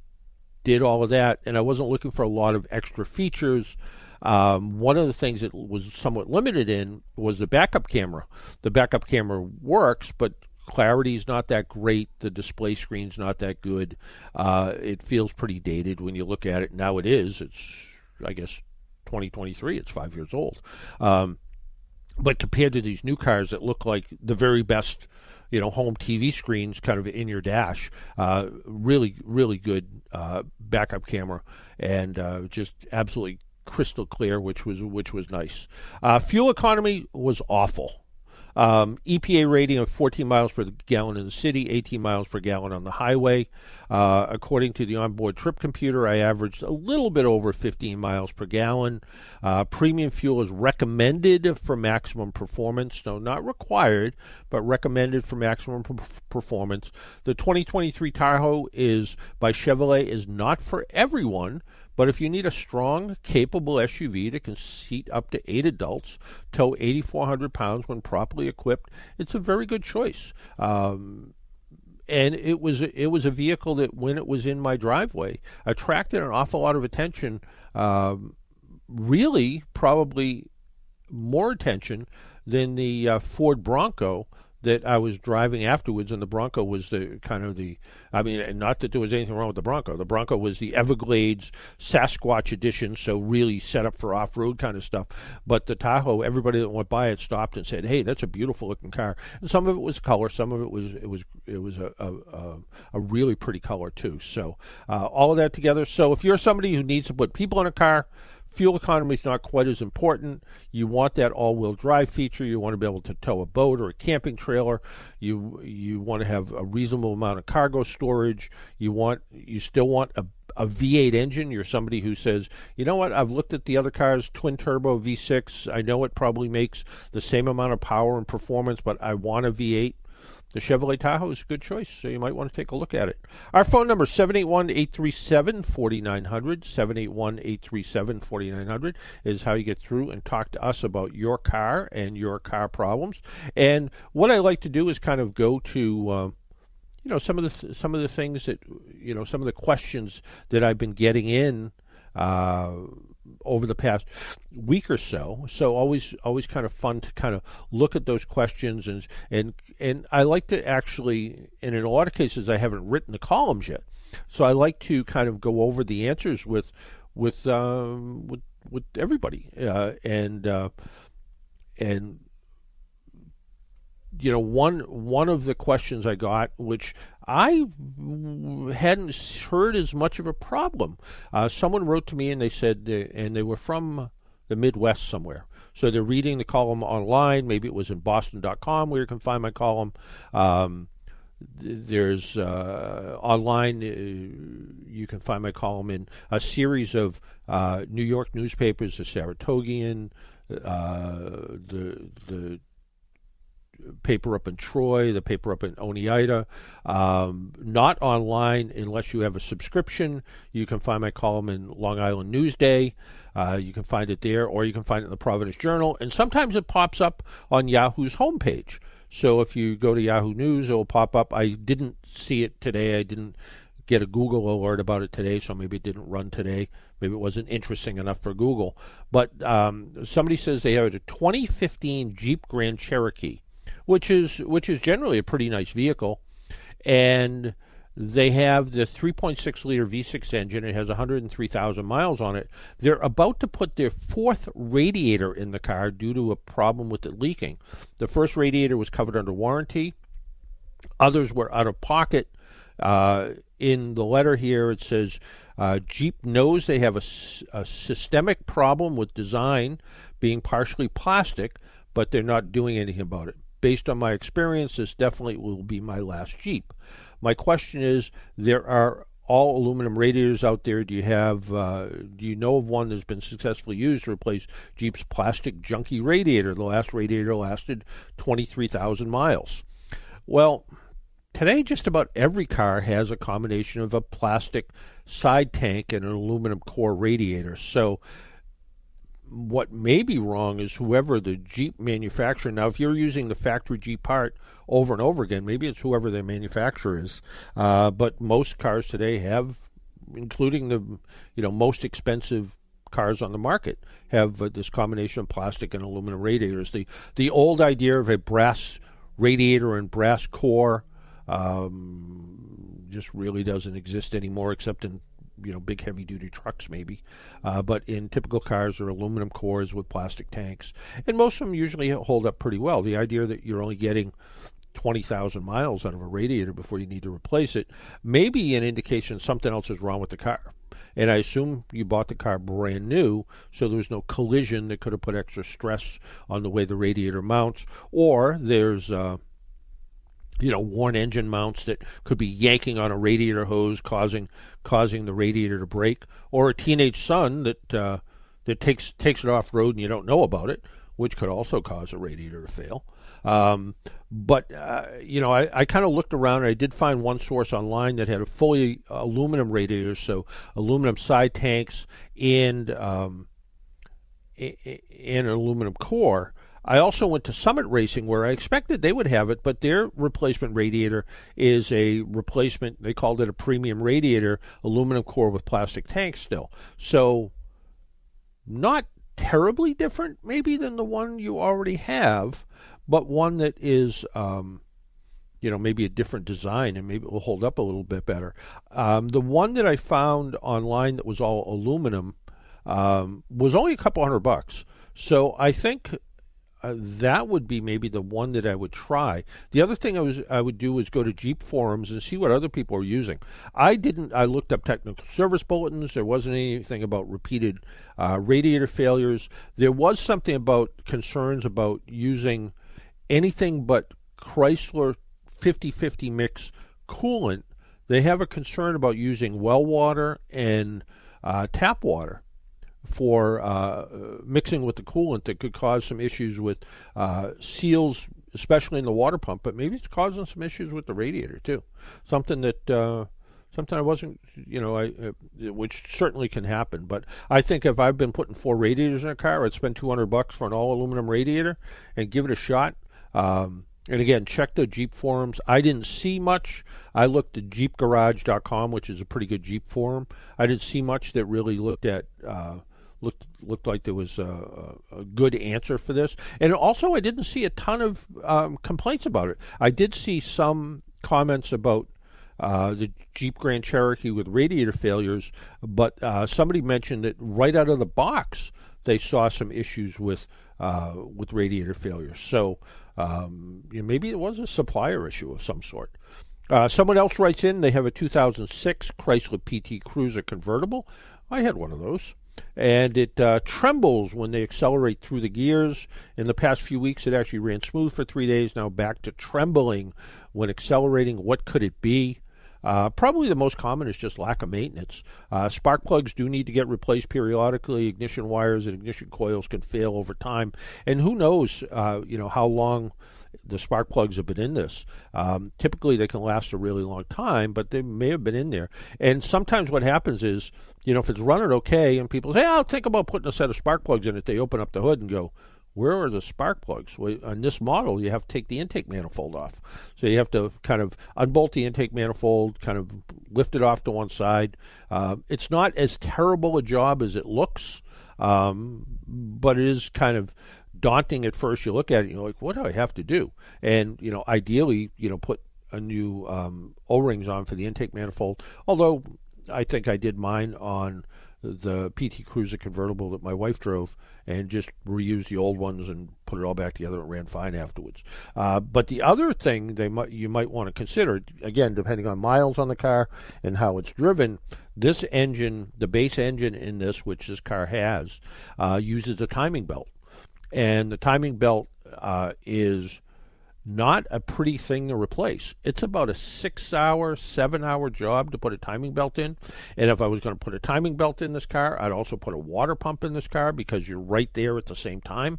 did all of that, and I wasn't looking for a lot of extra features. Um, one of the things that was somewhat limited in was the backup camera. The backup camera works, but clarity is not that great. The display screen's not that good. Uh, it feels pretty dated when you look at it. Now it is. It's, I guess, 2023. It's five years old. Um, but compared to these new cars that look like the very best, you know, home TV screens kind of in your dash, uh, really, really good uh, backup camera and uh, just absolutely crystal clear, which was which was nice. Uh, fuel economy was awful. Um, EPA rating of 14 miles per gallon in the city, 18 miles per gallon on the highway. Uh, according to the onboard trip computer, I averaged a little bit over 15 miles per gallon. Uh, premium fuel is recommended for maximum performance, no, not required, but recommended for maximum p- performance. The 2023 Tahoe is by Chevrolet is not for everyone. But if you need a strong, capable SUV that can seat up to eight adults, tow 8,400 pounds when properly equipped, it's a very good choice. Um, and it was it was a vehicle that, when it was in my driveway, attracted an awful lot of attention. Um, really, probably more attention than the uh, Ford Bronco that I was driving afterwards, and the Bronco was the kind of the. I mean, not that there was anything wrong with the Bronco. The Bronco was the Everglades Sasquatch edition, so really set up for off-road kind of stuff. But the Tahoe, everybody that went by it stopped and said, "Hey, that's a beautiful looking car." And some of it was color, some of it was it was it was a a, a really pretty color too. So uh, all of that together. So if you're somebody who needs to put people in a car Fuel economy is not quite as important. You want that all-wheel drive feature. You want to be able to tow a boat or a camping trailer. You you want to have a reasonable amount of cargo storage. You want you still want a a V8 engine. You're somebody who says, you know what? I've looked at the other cars, twin turbo V6. I know it probably makes the same amount of power and performance, but I want a V8 the Chevrolet Tahoe is a good choice, so you might want to take a look at it. Our phone number is 781-837-4900. 781-837-4900 is how you get through and talk to us about your car and your car problems. And what I like to do is kind of go to uh, you know some of the th- some of the things that you know some of the questions that I've been getting in uh, over the past week or so. So always always kind of fun to kind of look at those questions and and and I like to actually and in a lot of cases I haven't written the columns yet. So I like to kind of go over the answers with with um, with with everybody uh, and uh, and you know one one of the questions I got, which I hadn't heard as much of a problem. Uh, someone wrote to me and they said, and they were from the Midwest somewhere. So they're reading the column online. Maybe it was in Boston.com where you can find my column. Um, there's uh, online. Uh, you can find my column in a series of uh, New York newspapers: the Saratogian, uh, the the paper up in Troy, the paper up in Oneida. Um, not online unless you have a subscription. You can find my column in Long Island Newsday. Uh, you can find it there, or you can find it in the Providence Journal. And sometimes it pops up on Yahoo's homepage. So if you go to Yahoo News, it will pop up. I didn't see it today. I didn't get a Google alert about it today, so maybe it didn't run today. Maybe it wasn't interesting enough for Google. But um, somebody says they have a 2015 Jeep Grand Cherokee which is which is generally a pretty nice vehicle, and they have the 3.6 liter V6 engine. It has 103,000 miles on it. They're about to put their fourth radiator in the car due to a problem with it leaking. The first radiator was covered under warranty. Others were out of pocket. Uh, in the letter here, it says uh, Jeep knows they have a, a systemic problem with design being partially plastic, but they're not doing anything about it based on my experience, this definitely will be my last Jeep. My question is there are all aluminum radiators out there. Do you have, uh, do you know of one that's been successfully used to replace Jeep's plastic junky radiator? The last radiator lasted 23,000 miles. Well, today just about every car has a combination of a plastic side tank and an aluminum core radiator. So what may be wrong is whoever the Jeep manufacturer. Now, if you're using the factory Jeep part over and over again, maybe it's whoever the manufacturer is. Uh, but most cars today have, including the you know most expensive cars on the market, have uh, this combination of plastic and aluminum radiators. The the old idea of a brass radiator and brass core um, just really doesn't exist anymore, except in you know big heavy duty trucks maybe, uh, but in typical cars are aluminum cores with plastic tanks, and most of them usually hold up pretty well. The idea that you're only getting 20,000 miles out of a radiator before you need to replace it may be an indication something else is wrong with the car. And I assume you bought the car brand new, so there's no collision that could have put extra stress on the way the radiator mounts, or there's uh, you know worn engine mounts that could be yanking on a radiator hose, causing causing the radiator to break, or a teenage son that uh, that takes takes it off road and you don't know about it, which could also cause a radiator to fail. Um, but uh, you know, I, I kind of looked around and I did find one source online that had a fully aluminum radiator, so aluminum side tanks and um, and an aluminum core. I also went to Summit Racing where I expected they would have it, but their replacement radiator is a replacement. They called it a premium radiator, aluminum core with plastic tanks still. So, not terribly different, maybe, than the one you already have, but one that is, um, you know, maybe a different design and maybe it will hold up a little bit better. Um, the one that I found online that was all aluminum um, was only a couple hundred bucks. So I think uh, that would be maybe the one that I would try. The other thing I was I would do is go to Jeep forums and see what other people are using. I didn't. I looked up technical service bulletins. There wasn't anything about repeated uh, radiator failures. There was something about concerns about using anything but Chrysler 50-50 mix coolant. They have a concern about using well water and uh, tap water for uh, mixing with the coolant that could cause some issues with uh, seals, especially in the water pump. But maybe it's causing some issues with the radiator too. Something that uh, I wasn't, you know, I uh, which certainly can happen. But I think if I've been putting four radiators in a car, I'd spend two hundred bucks for an all aluminum radiator and give it a shot. Um, and again, check the Jeep forums. I didn't see much. I looked at JeepGarage.com, which is a pretty good Jeep forum. I didn't see much that really looked at uh, looked looked like there was a, a, good answer for this. And also, I didn't see a ton of um, complaints about it. I did see some comments about uh, the Jeep Grand Cherokee with radiator failures, but uh, somebody mentioned that right out of the box they saw some issues with uh, with radiator failure. So um, you know, maybe it was a supplier issue of some sort. Uh, someone else writes in they have a 2006 Chrysler PT Cruiser convertible. I had one of those and it uh, trembles when they accelerate through the gears. In the past few weeks, it actually ran smooth for three days. Now back to trembling when accelerating. What could it be? Uh, probably the most common is just lack of maintenance. Uh, spark plugs do need to get replaced periodically. Ignition wires and ignition coils can fail over time, and who knows, uh, you know, how long the spark plugs have been in this. Um, typically, they can last a really long time, but they may have been in there. And sometimes what happens is, you know, if it's running okay, and people say, "I'll think about putting a set of spark plugs in it," they open up the hood and go, where are the spark plugs? Well, on this model, you have to take the intake manifold off. So you have to kind of unbolt the intake manifold, kind of lift it off to one side. Uh, it's not as terrible a job as it looks, um, but it is kind of daunting at first. You look at it, you're like, what do I have to do? And you know, ideally, you know, put a new um, O-rings on for the intake manifold. Although I think I did mine on the PT Cruiser convertible that my wife drove and just reused the old ones and put it all back together. It ran fine afterwards. Uh, but the other thing they might you might want to consider again, depending on miles on the car and how it's driven, this engine, the base engine in this, which this car has, uh, uses a timing belt, and the timing belt uh, is not a pretty thing to replace. It's about a six hour, seven hour job to put a timing belt in. And if I was going to put a timing belt in this car, I'd also put a water pump in this car because you're right there at the same time.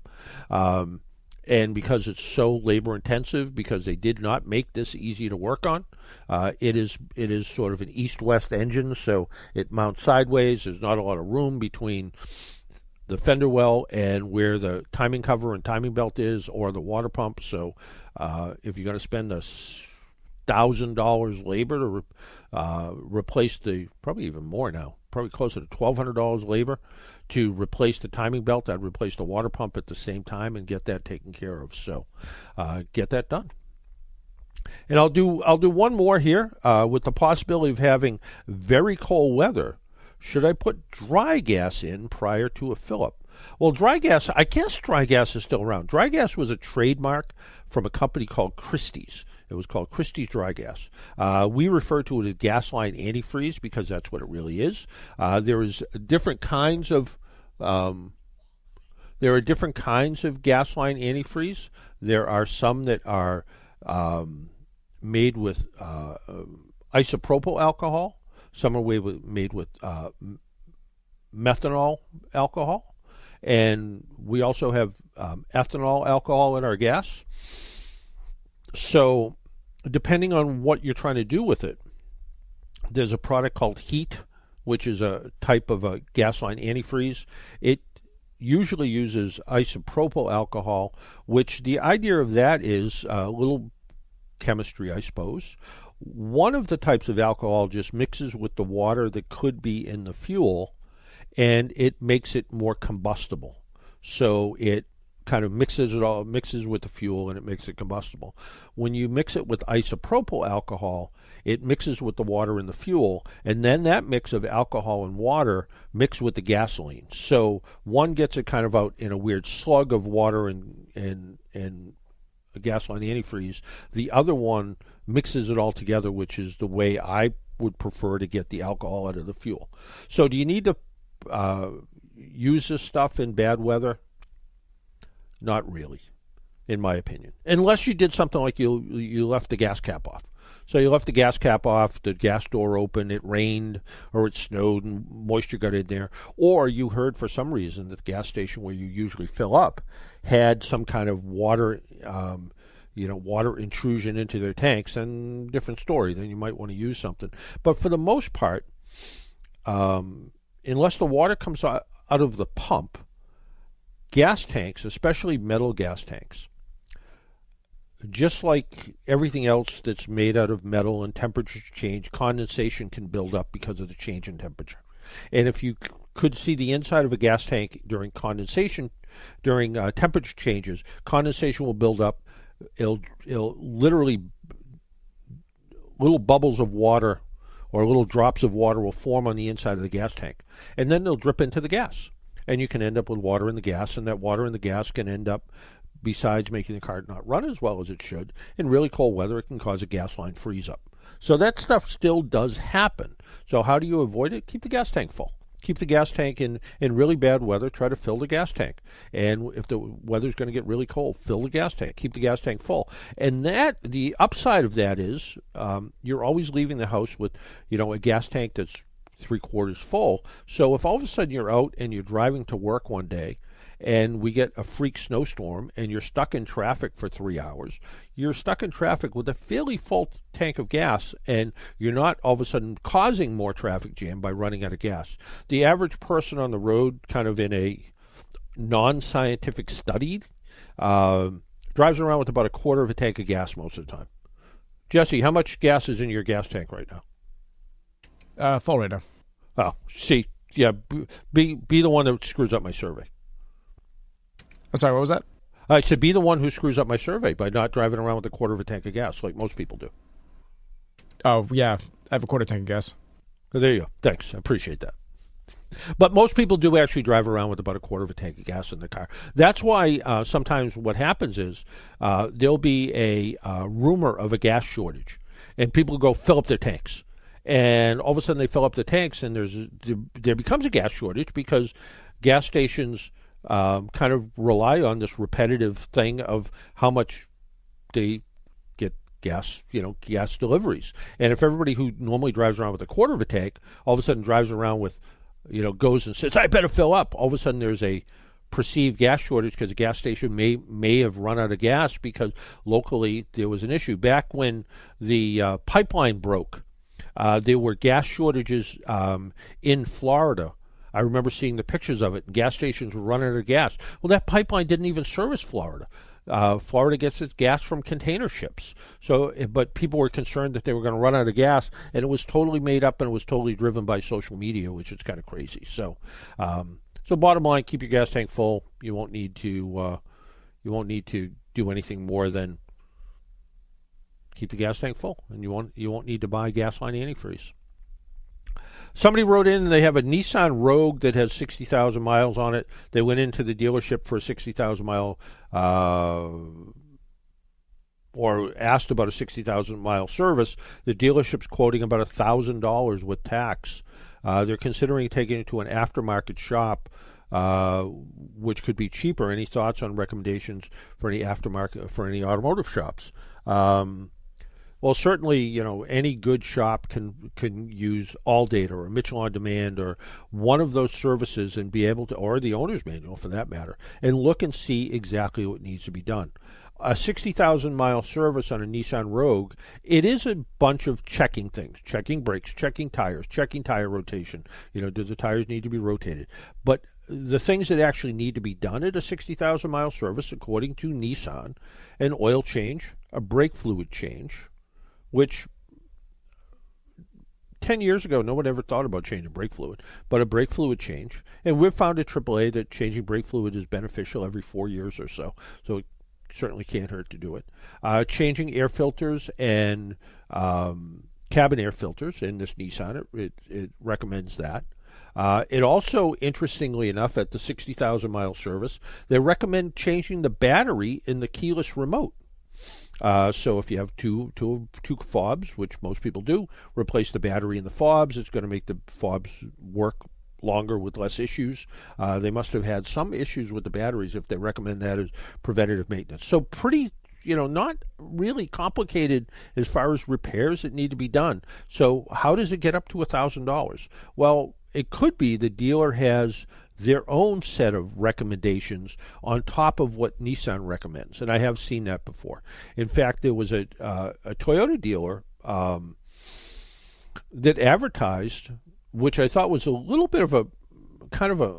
Um, and because it's so labor intensive, because they did not make this easy to work on, uh, it is it is sort of an east west engine, so it mounts sideways. There's not a lot of room between the fender well and where the timing cover and timing belt is, or the water pump. So uh, if you're going to spend a thousand dollars labor to re- uh, replace the probably even more now, probably closer to twelve hundred dollars labor to replace the timing belt, I'd replace the water pump at the same time and get that taken care of. So uh, get that done. And I'll do I'll do one more here uh, with the possibility of having very cold weather. Should I put dry gas in prior to a fill up? Well, dry gas, I guess dry gas is still around. Dry gas was a trademark from a company called Christie's. It was called Christie's Dry Gas. Uh, we refer to it as Gasline Antifreeze because that's what it really is. Uh, there is different kinds of um, there are different kinds of Gasline antifreeze. There are some that are um, made with uh, isopropyl alcohol. Some are made with, made with uh, methanol alcohol, and we also have um, ethanol alcohol in our gas. So, depending on what you're trying to do with it, there's a product called HEET, which is a type of a gasline antifreeze. It usually uses isopropyl alcohol, which the idea of that is a little chemistry, I suppose. One of the types of alcohol just mixes with the water that could be in the fuel and it makes it more combustible. So it kind of mixes it all mixes with the fuel and it makes it combustible. When you mix it with isopropyl alcohol, it mixes with the water and the fuel, and then that mix of alcohol and water mix with the gasoline. So one gets it kind of out in a weird slug of water and and and gasoline antifreeze. The other one mixes it all together, which is the way I would prefer to get the alcohol out of the fuel. So do you need to uh, use this stuff in bad weather? Not really, in my opinion. Unless you did something like you you left the gas cap off. So you left the gas cap off, the gas door open, it rained or it snowed and moisture got in there, or you heard for some reason that the gas station where you usually fill up had some kind of water, um, you know, water intrusion into their tanks, and different story. Then you might want to use something. But for the most part, um, unless the water comes out, of the pump, gas tanks, especially metal gas tanks, just like everything else that's made out of metal and temperature change, condensation can build up because of the change in temperature. And if you c- could see the inside of a gas tank during condensation, during uh, temperature changes, condensation will build up. It'll, it'll literally, little bubbles of water or little drops of water will form on the inside of the gas tank. And then they'll drip into the gas and you can end up with water in the gas, and that water in the gas can end up, besides making the car not run as well as it should, in really cold weather, it can cause a gas line freeze up. So that stuff still does happen. So how do you avoid it? Keep the gas tank full. Keep the gas tank in, in really bad weather. Try to fill the gas tank. And if the weather's going to get really cold, fill the gas tank. Keep the gas tank full. And that the upside of that is um, you're always leaving the house with you know a gas tank that's three quarters full. So if all of a sudden you're out and you're driving to work one day and we get a freak snowstorm and you're stuck in traffic for three hours, you're stuck in traffic with a fairly full tank of gas and you're not all of a sudden causing more traffic jam by running out of gas. The average person on the road, kind of in a non scientific study, uh, drives around with about a quarter of a tank of gas most of the time. Jesse, how much gas is in your gas tank right now? Uh, full radar. Oh, see, yeah, be be the one that screws up my survey. I'm sorry, what was that? I said be the one who screws up my survey by not driving around with a quarter of a tank of gas like most people do. Oh yeah, I have a quarter tank of gas. There you go. Thanks, I appreciate that. But most people do actually drive around with about a quarter of a tank of gas in the car. That's why uh, sometimes what happens is uh, there'll be a uh, rumor of a gas shortage, and people go fill up their tanks and all of a sudden they fill up the tanks, and there's there becomes a gas shortage because gas stations um, kind of rely on this repetitive thing of how much they get gas, you know, gas deliveries. And if everybody who normally drives around with a quarter of a tank all of a sudden drives around with, you know, goes and says, "I better fill up," all of a sudden there's a perceived gas shortage because the gas station may may have run out of gas because locally there was an issue back when the uh, pipeline broke uh, there were gas shortages um, in Florida. I remember seeing the pictures of it. Gas stations were running out of gas. Well, that pipeline didn't even service Florida. Uh, Florida gets its gas from container ships. So, eh, but people were concerned that they were going to run out of gas, and it was totally made up and it was totally driven by social media, which is kind of crazy. So, um, so bottom line, keep your gas tank full. You won't need to, uh, you won't need to do anything more than keep the gas tank full, and you won't you won't need to buy gasoline antifreeze. Somebody wrote in and they have a Nissan Rogue that has 60,000 miles on it. They went into the dealership for a 60,000 mile uh, or asked about a 60,000 mile service. The dealership's quoting about $1,000 with tax. Uh, they're considering taking it to an aftermarket shop. Uh, which could be cheaper. Any thoughts on recommendations for any aftermarket for any automotive shops? Um, well, certainly, you know, any good shop can can use All Data or Mitchell on Demand or one of those services and be able to, or the owner's manual for that matter, and look and see exactly what needs to be done. A 60,000 mile service on a Nissan Rogue, it is a bunch of checking things, checking brakes, checking tires, checking tire rotation. You know, do the tires need to be rotated? But the things that actually need to be done at a 60,000 mile service, according to Nissan, an oil change, a brake fluid change, which 10 years ago, no one ever thought about changing brake fluid, but a brake fluid change. And we've found at AAA that changing brake fluid is beneficial every four years or so. So it certainly can't hurt to do it. Uh, changing air filters and um, cabin air filters in this Nissan, it, it, it recommends that. Uh, it also, interestingly enough, at the 60,000 mile service, they recommend changing the battery in the keyless remote. Uh, so if you have two, two, two fobs, which most people do, replace the battery in the fobs. It's going to make the fobs work longer with less issues. Uh, they must have had some issues with the batteries if they recommend that as preventative maintenance. So pretty you know, not really complicated as far as repairs that need to be done. So, how does it get up to a thousand dollars? Well, it could be the dealer has their own set of recommendations on top of what Nissan recommends, and I have seen that before. In fact, there was a uh, a Toyota dealer um, that advertised, which I thought was a little bit of a kind of a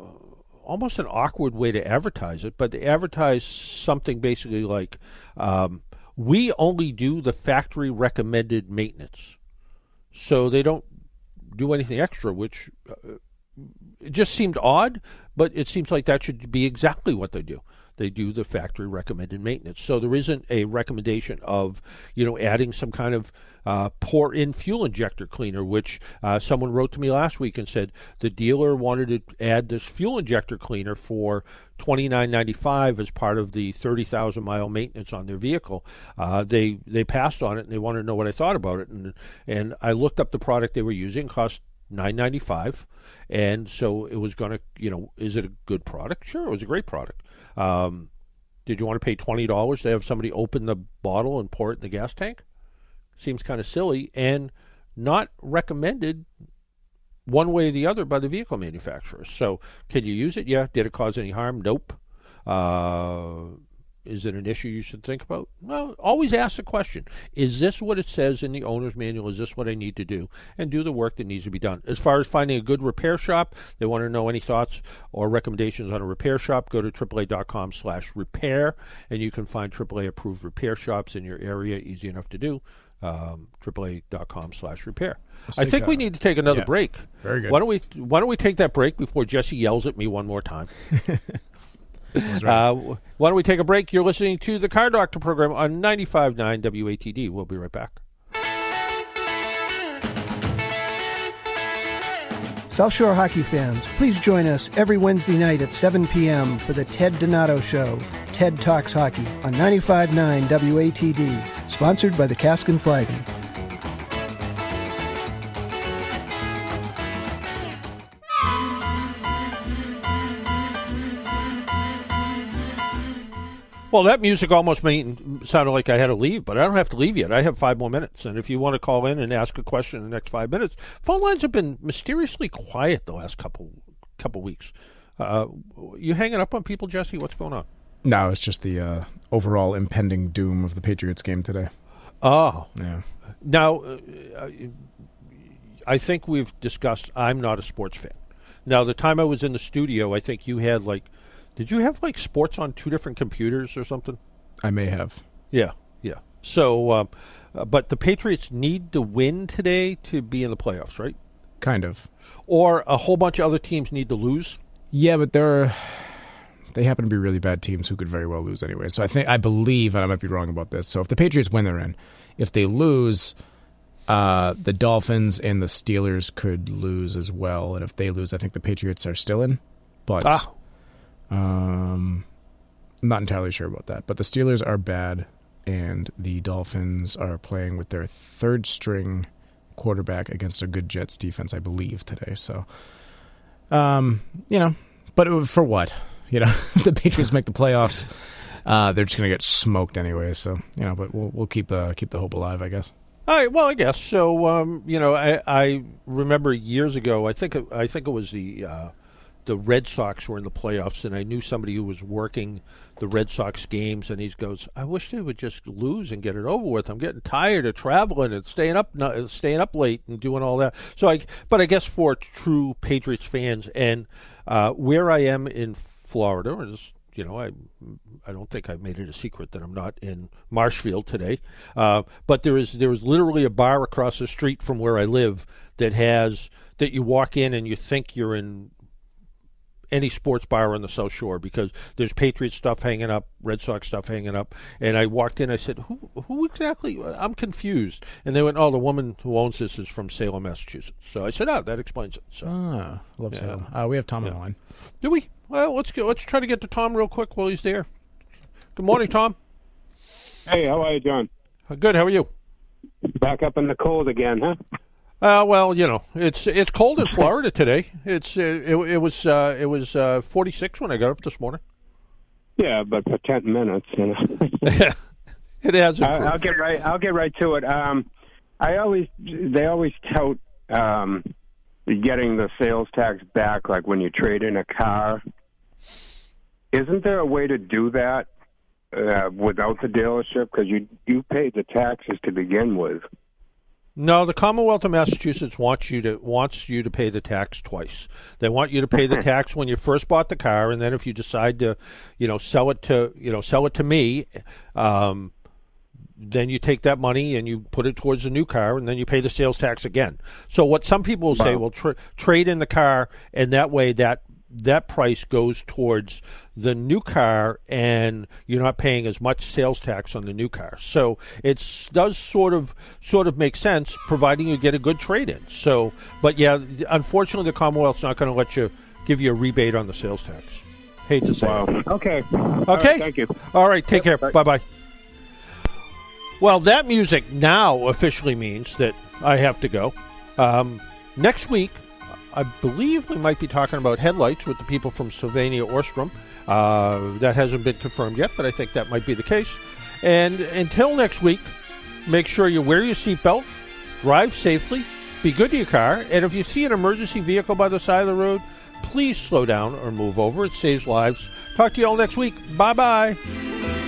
almost an awkward way to advertise it, but they advertised something basically like, um, "We only do the factory recommended maintenance." So they don't do anything extra, which uh, it just seemed odd, but it seems like that should be exactly what they do. They do the factory recommended maintenance. So there isn't a recommendation of, you know, adding some kind of uh, pour in fuel injector cleaner, which uh, someone wrote to me last week and said the dealer wanted to add this fuel injector cleaner for twenty nine ninety five as part of the thirty thousand mile maintenance on their vehicle. Uh, they they passed on it and they wanted to know what I thought about it, and and I looked up the product they were using, cost nine ninety five, and so it was going to, you know, is it a good product? Sure, it was a great product. Um, did you want to pay twenty dollars to have somebody open the bottle and pour it in the gas tank? Seems kind of silly and not recommended one way or the other by the vehicle manufacturers. So, can you use it? Yeah. Did it cause any harm? Nope. Uh, is it an issue you should think about? Well, always ask the question Is this what it says in the owner's manual? Is this what I need to do? And do the work that needs to be done. As far as finding a good repair shop, they want to know any thoughts or recommendations on a repair shop. Go to AAA.com slash repair, and you can find AAA approved repair shops in your area. Easy enough to do. Um, AAA.com slash repair. I think we need to take another yeah. break. Very good. Why don't we Why don't we take that break before Jesse yells at me one more time? right. Uh, why don't we take a break? You're listening to the Car Doctor program on 95.9 WATD. We'll be right back. South Shore hockey fans, please join us every Wednesday night at 7 p.m. for the Ted Donato Show, TED Talks Hockey, on 95.9 WATD, sponsored by the Cask and Flagon. Well, that music almost made sounded like I had to leave, but I don't have to leave yet. I have five more minutes, and if you want to call in and ask a question in the next five minutes, phone lines have been mysteriously quiet the last couple couple weeks. Uh, you hanging up on people, Jesse? What's going on? No, it's just the uh, overall impending doom of the Patriots game today. Oh, Yeah. now uh, I think we've discussed. I'm not a sports fan. Now, the time I was in the studio, I think you had like, did you have like sports on two different computers or something? I may have. Yeah, yeah. So, um, uh, but the Patriots need to win today to be in the playoffs, right? Kind of. Or a whole bunch of other teams need to lose. Yeah, but there are. They happen to be really bad teams who could very well lose anyway. So I think I believe, and I might be wrong about this. So if the Patriots win, they're in. If they lose, Uh, the Dolphins and the Steelers could lose as well, and if they lose, I think the Patriots are still in. But Ah. Um, I'm not entirely sure about that. But the Steelers are bad, and the Dolphins are playing with their third string quarterback against a good Jets defense, I believe, today. So, um, you know, but for what? You know, the Patriots make the playoffs. Uh, they're just going to get smoked anyway. So you know, but we'll we'll keep uh, keep the hope alive, I guess. All right. Well, I guess so. Um, you know, I, I remember years ago. I think it, I think it was the uh, the Red Sox were in the playoffs, and I knew somebody who was working the Red Sox games, and he goes, "I wish they would just lose and get it over with. I'm getting tired of traveling and staying up, staying up late and doing all that." So I, but I guess for true Patriots fans, and uh, where I am in Florida is. You know, I I don't think I've made it a secret that I'm not in Marshfield today, uh, but there is there is literally a bar across the street from where I live that has that you walk in and you think you're in any sports bar on the South Shore because there's Patriot stuff hanging up, Red Sox stuff hanging up. And I walked in, I said, "Who, who exactly?" I'm confused. And they went, "Oh, the woman who owns this is from Salem, Massachusetts." So I said, "Oh, that explains it." So Ah, love Yeah. Salem. Uh, we have Tom on the line. do we? Well, let's go. Let's try to get to Tom real quick while he's there. Good morning, Tom. Hey, how are you, John? Good. How are you? Back up in the cold again, huh? Uh, well, you know, it's it's cold in Florida today. It's uh, it, it was uh, it was uh, 46 when I got up this morning. Yeah, but for ten minutes, you know. it has improved. I'll get right. I'll get right to it. Um, I always they always tout um, getting the sales tax back, like when you trade in a car. Isn't there a way to do that uh, without the dealership? Because you you paid the taxes to begin with. No, the Commonwealth of Massachusetts wants you to wants you to pay the tax twice. They want you to pay the tax when you first bought the car, and then if you decide to, you know, sell it to you know sell it to me, um, then you take that money and you put it towards a new car, and then you pay the sales tax again. So what some people will say, Wow. well, tra- trade in the car, and that way that that price goes towards the new car, and you're not paying as much sales tax on the new car. So it does sort of sort of make sense, providing you get a good trade in. So, but yeah, unfortunately, the Commonwealth's not going to let you give you a rebate on the sales tax. Hate to say Wow. it. Okay. Okay. right, thank you. All right, take Yep, care. bye. Bye bye. Well, that music now officially means that I have to go. Um, next week, I believe we might be talking about headlights with the people from Sylvania Osram. Uh, that hasn't been confirmed yet, but I think that might be the case. And until next week, make sure you wear your seatbelt, drive safely, be good to your car, and if you see an emergency vehicle by the side of the road, please slow down or move over. It saves lives. Talk to you all next week. Bye bye.